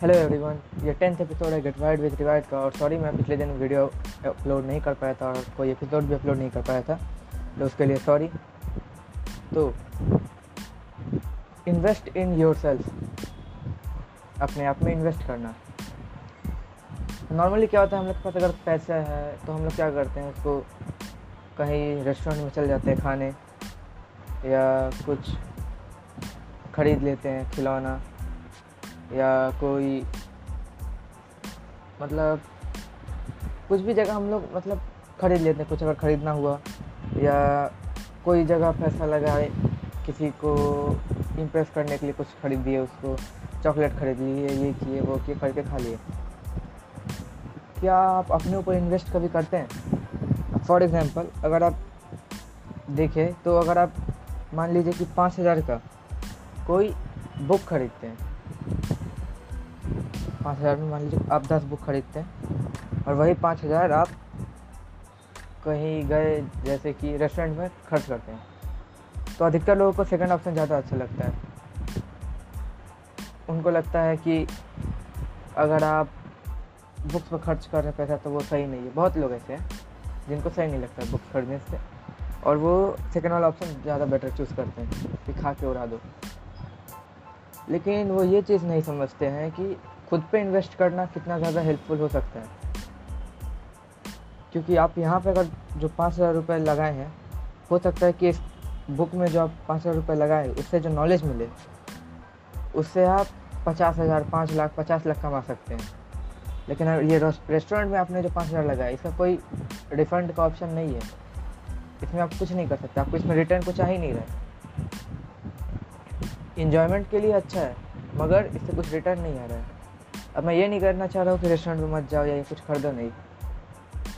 Hello everyone ये tenth episode है get wide with rewide का, और सॉरी मैं पिछले दिन वीडियो अपलोड नहीं कर पाया था, और कोई एपिसोड भी अपलोड नहीं कर पाया था तो उसके लिए सॉरी तो इन्वेस्ट इन योर सेल्फ अपने आप में इन्वेस्ट करना. नॉर्मली क्या होता है, हम लोग के पास अगर पैसा है तो हम लोग क्या करते हैं, उसको कहीं रेस्टोरेंट में चल जाते हैं खाने, या कुछ खरीद लेते हैं, खिलौना. या कोई मतलब कुछ भी जगह हम लोग मतलब खरीद लेते हैं, कुछ अगर ख़रीदना हुआ या कोई जगह पैसा लगाए, किसी को इम्प्रेस करने के लिए कुछ खरीद दिए, उसको चॉकलेट खरीद लिए, ये किए, वो किए, खरीद करके खा लिए। क्या आप अपने ऊपर इन्वेस्ट कभी करते हैं? फॉर एग्ज़ाम्पल अगर आप देखें तो अगर आप मान लीजिए कि पाँच हज़ार का कोई बुक खरीदते हैं पाँच हज़ार में मान लीजिए आप दस बुक खरीदते हैं और वही पाँच हज़ार आप कहीं गए जैसे कि रेस्टोरेंट में खर्च करते हैं। तो अधिकतर लोगों को सेकंड ऑप्शन ज़्यादा अच्छा लगता है। उनको लगता है कि अगर आप बुक्स पर खर्च कर रहे हैं पैसा तो वो सही नहीं है। बहुत लोग ऐसे हैं जिनको सही नहीं लगता बुक्स खरीदने से और वो सेकेंड वाला ऑप्शन ज़्यादा बेटर चूज़ करते हैं कि खा के उड़ा दो। लेकिन वो ये चीज़ नहीं समझते हैं कि खुद पे इन्वेस्ट करना कितना ज़्यादा हेल्पफुल हो सकता है। क्योंकि आप यहाँ पे अगर जो पाँच हज़ार रुपये लगाए हैं, हो सकता है कि इस बुक में जो आप पाँच हज़ार रुपये लगाए, उससे जो नॉलेज मिले, उससे आप पचास हज़ार, पाँच लाख, पचास लाख कमा सकते हैं। लेकिन ये रेस्टोरेंट में आपने जो पाँच हज़ार लगाया इसका कोई रिफ़ंड का ऑप्शन नहीं है। इसमें आप कुछ नहीं कर सकते, आपको इसमें रिटर्न कुछ आ ही नहीं रहा इन्जॉयमेंट के लिए अच्छा है, मगर इससे कुछ रिटर्न नहीं आ रहा है। अब मैं ये नहीं करना चाह रहा हूँ कि रेस्टोरेंट में मत जाओ या कुछ खरीदो नहीं।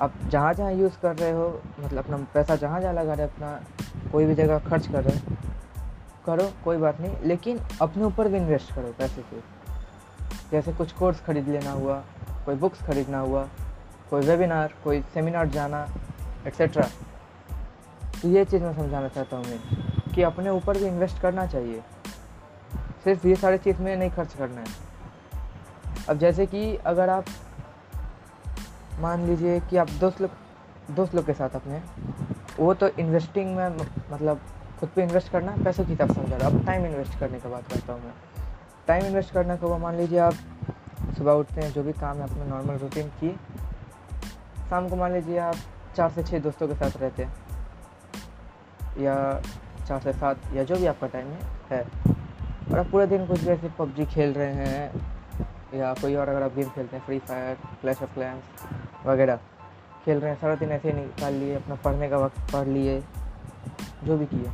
आप जहाँ जहाँ यूज़ कर रहे हो मतलब अपना पैसा जहाँ जहाँ लगा रहे हो, अपना कोई भी जगह खर्च कर रहे हो, करो, कोई बात नहीं। लेकिन अपने ऊपर भी इन्वेस्ट करो पैसे से। जैसे कुछ कोर्स खरीद लेना हुआ, कोई बुक्स खरीदना हुआ, कोई वेबिनार कोई सेमिनार जाना एक्सेट्रा तो ये चीज़ मैं समझाना चाहता हूँ मैं कि अपने ऊपर भी इन्वेस्ट करना चाहिए। सिर्फ़ ये सारे चीज़ में नहीं खर्च करना है। अब जैसे कि अगर आप मान लीजिए कि आप दोस्त लोग दोस्त लोग के साथ अपने वो तो इन्वेस्टिंग में मतलब खुद पे इन्वेस्ट करना पैसों की तरफ़ समझा रहा अब टाइम इन्वेस्ट करने की बात करता हूँ मैं। टाइम इन्वेस्ट करने को मान लीजिए आप सुबह उठते हैं, जो भी काम है, अपने नॉर्मल रूटीन की, शाम को मान लीजिए आप चार से छः दोस्तों के साथ रहते हैं, या चार से सात, या जो भी आपका टाइम है और आप पूरे दिन कुछ जैसे पबजी खेल रहे हैं, या कोई और अगर आप गेम खेलते हैं Free Fire Clash of Clans वगैरह खेल रहे हैं, सारा दिन ऐसे निकाल लिए, अपना पढ़ने का वक्त पढ़ लिए, जो भी किए।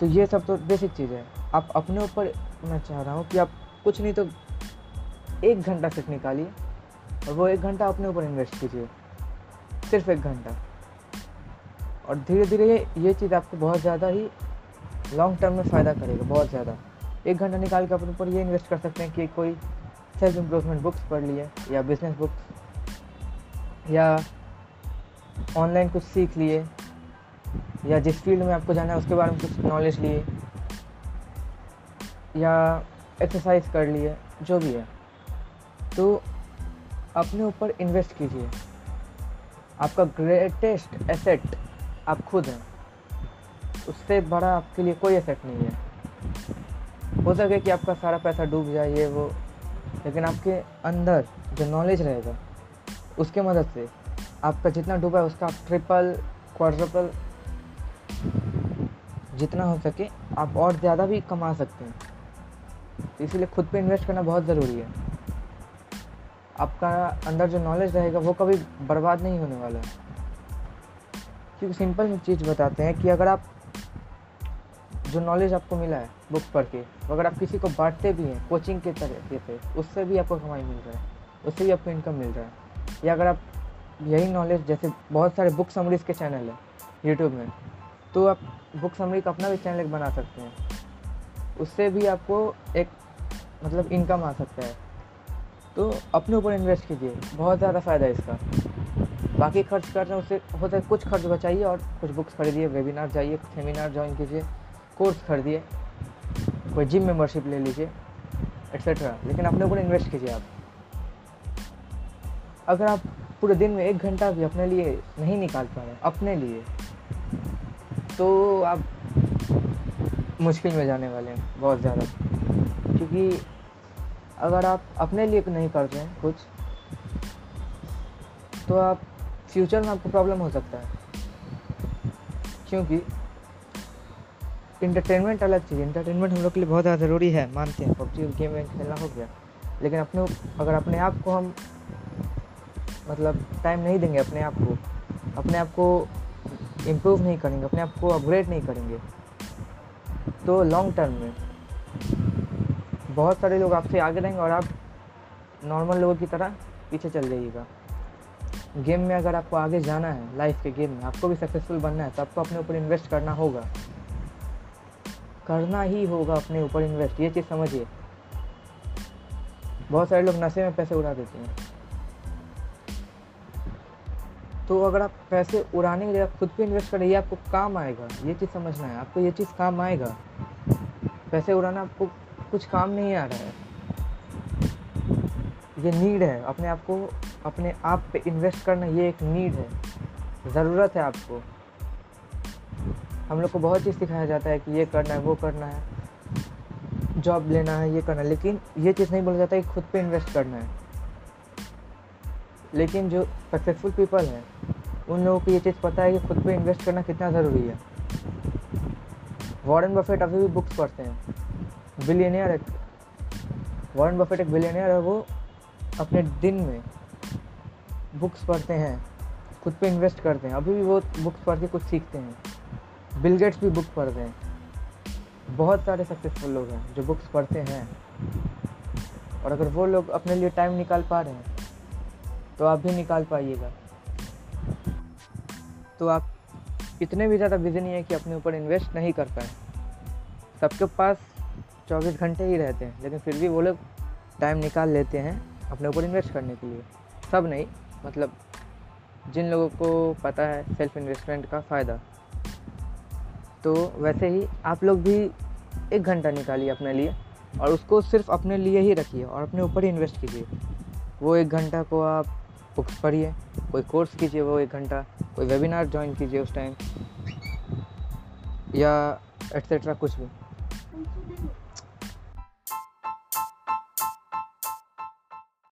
तो ये सब तो बेसिक चीज़ है। आप अपने ऊपर मैं चाह रहा हूँ कि आप कुछ नहीं तो एक घंटा सिर्फ़ निकालिए और वो एक घंटा अपने ऊपर इन्वेस्ट कीजिए। सिर्फ़ एक घंटा। और धीरे धीरे ये चीज़ आपको बहुत ज़्यादा ही लॉन्ग टर्म में फ़ायदा करेगा, बहुत ज़्यादा। एक घंटा निकाल के अपने ऊपर ये इन्वेस्ट कर सकते हैं कि कोई सेल्फ इम्प्रूवमेंट बुक्स पढ़ लिए या बिज़नेस बुक्स या ऑनलाइन कुछ सीख लिए, या जिस फ़ील्ड में आपको जाना है उसके बारे में कुछ नॉलेज लिए, या एक्सरसाइज कर लिए, जो भी है। तो अपने ऊपर इन्वेस्ट कीजिए। आपका ग्रेटेस्ट एसेट आप खुद हैं। उससे बड़ा आपके लिए कोई एसेट नहीं है। हो सके कि आपका सारा पैसा डूब जाए ये वो, लेकिन आपके अंदर जो नॉलेज रहेगा, उसके मदद से आपका जितना डूबा है उसका आप ट्रिपल क्वाड्रपल जितना हो सके आप और ज़्यादा भी कमा सकते हैं। इसीलिए खुद पे इन्वेस्ट करना बहुत ज़रूरी है। आपका अंदर जो नॉलेज रहेगा वो कभी बर्बाद नहीं होने वाला है। क्योंकि सिंपल चीज़ बताते हैं कि अगर आप जो नॉलेज आपको मिला है बुक पढ़ के अगर आप किसी को बांटते भी हैं कोचिंग के तरीके से उससे भी आपको कमाई मिल रहा है, उससे भी आपको इनकम मिल रहा है। या अगर आप यही नॉलेज जैसे बहुत सारे बुक समरीज के चैनल है यूट्यूब में तो आप बुक समरी का अपना भी चैनल एक बना सकते हैं। उससे भी आपको एक मतलब इनकम आ सकता है। तो अपने ऊपर इन्वेस्ट कीजिए, बहुत ज़्यादा फ़ायदा है इसका। बाकी खर्च कर रहे हैं उससे होता है कुछ खर्च बचाइए और कुछ बुक्स खरीदिए वेबिनार जाइए सेमिनार ज्वाइन कीजिए। कोर्स खरीदिए, कोई जिम मेम्बरशिप ले लीजिए एट्सेट्रा लेकिन अपने ऊपर इन्वेस्ट कीजिए आप। अगर आप पूरे दिन में एक घंटा भी अपने लिए नहीं निकाल पा रहे अपने लिए तो आप मुश्किल में जाने वाले हैं, बहुत ज़्यादा। क्योंकि अगर आप अपने लिए नहीं कर रहे हैं कुछ तो आप फ्यूचर में आपको प्रॉब्लम हो सकता है। क्योंकि इंटरटेनमेंट अलग चीज़ इंटरटेनमेंट हम लोग के लिए बहुत ज़्यादा ज़रूरी है, मानते हैं। पबजी गेम वेम खेलना हो गया। लेकिन अपने अगर अपने आप को हम मतलब टाइम नहीं देंगे अपने आप को, अपने आप को इम्प्रूव नहीं करेंगे, अपने आप को अपग्रेड नहीं करेंगे तो लॉन्ग टर्म में बहुत सारे लोग आपसे आगे रहेंगे और आप नॉर्मल लोगों की तरह पीछे चल जाइएगा। गेम में अगर आपको आगे जाना है लाइफ के गेम में आपको भी सक्सेसफुल बनना है तो आपको अपने ऊपर इन्वेस्ट करना होगा। करना ही होगा अपने ऊपर इन्वेस्ट ये चीज़ समझिए। बहुत सारे लोग नशे में पैसे उड़ा देते हैं। तो अगर आप पैसे उड़ाने के लिए आप खुद पे इन्वेस्ट करें, ये आपको काम आएगा। ये चीज़ समझना है, आपको ये चीज़ काम आएगा। पैसे उड़ाना आपको कुछ काम नहीं आ रहा है। ये नीड है, अपने आप को, अपने आप पे इन्वेस्ट करना ये एक नीड है। ज़रूरत है आपको। हम लोग को बहुत चीज़ सिखाया जाता है कि ये करना है, वो करना है जॉब लेना है, ये करना है। लेकिन ये चीज़ नहीं बोला जाता है कि खुद पे इन्वेस्ट करना है। लेकिन जो सक्सेसफुल पीपल हैं, उन लोगों को ये चीज़ पता है कि खुद पे इन्वेस्ट करना कितना ज़रूरी है। वॉरेन बफेट अभी भी बुक्स पढ़ते हैं। बिलियनियर एक वॉरेन बफेट एक बिलियनियर है, वो अपने दिन में बुक्स पढ़ते हैं, खुद पे इन्वेस्ट करते हैं। अभी भी वो बुक्स पढ़ के कुछ सीखते हैं। बिल गेट्स भी बुक पढ़ते हैं। बहुत सारे सक्सेसफुल लोग हैं जो बुक्स पढ़ते हैं। और अगर वो लोग अपने लिए टाइम निकाल पा रहे हैं तो आप भी निकाल पाइएगा। तो आप इतने भी ज़्यादा बिज़ी नहीं है कि अपने ऊपर इन्वेस्ट नहीं कर पाए। सबके पास चौबीस घंटे ही रहते हैं, लेकिन फिर भी वो लोग टाइम निकाल लेते हैं अपने ऊपर इन्वेस्ट करने के लिए। सब नहीं मतलब जिन लोगों को पता है सेल्फ इन्वेस्टमेंट का फ़ायदा। तो वैसे ही आप लोग भी एक घंटा निकालिए अपने लिए और उसको सिर्फ़ अपने लिए ही रखिए और अपने ऊपर ही इन्वेस्ट कीजिए। वो एक घंटा को आप बुक्स पढ़िए, कोई कोर्स कीजिए वो एक घंटा, कोई वेबिनार ज्वाइन कीजिए उस टाइम या एट्सेट्रा कुछ भी।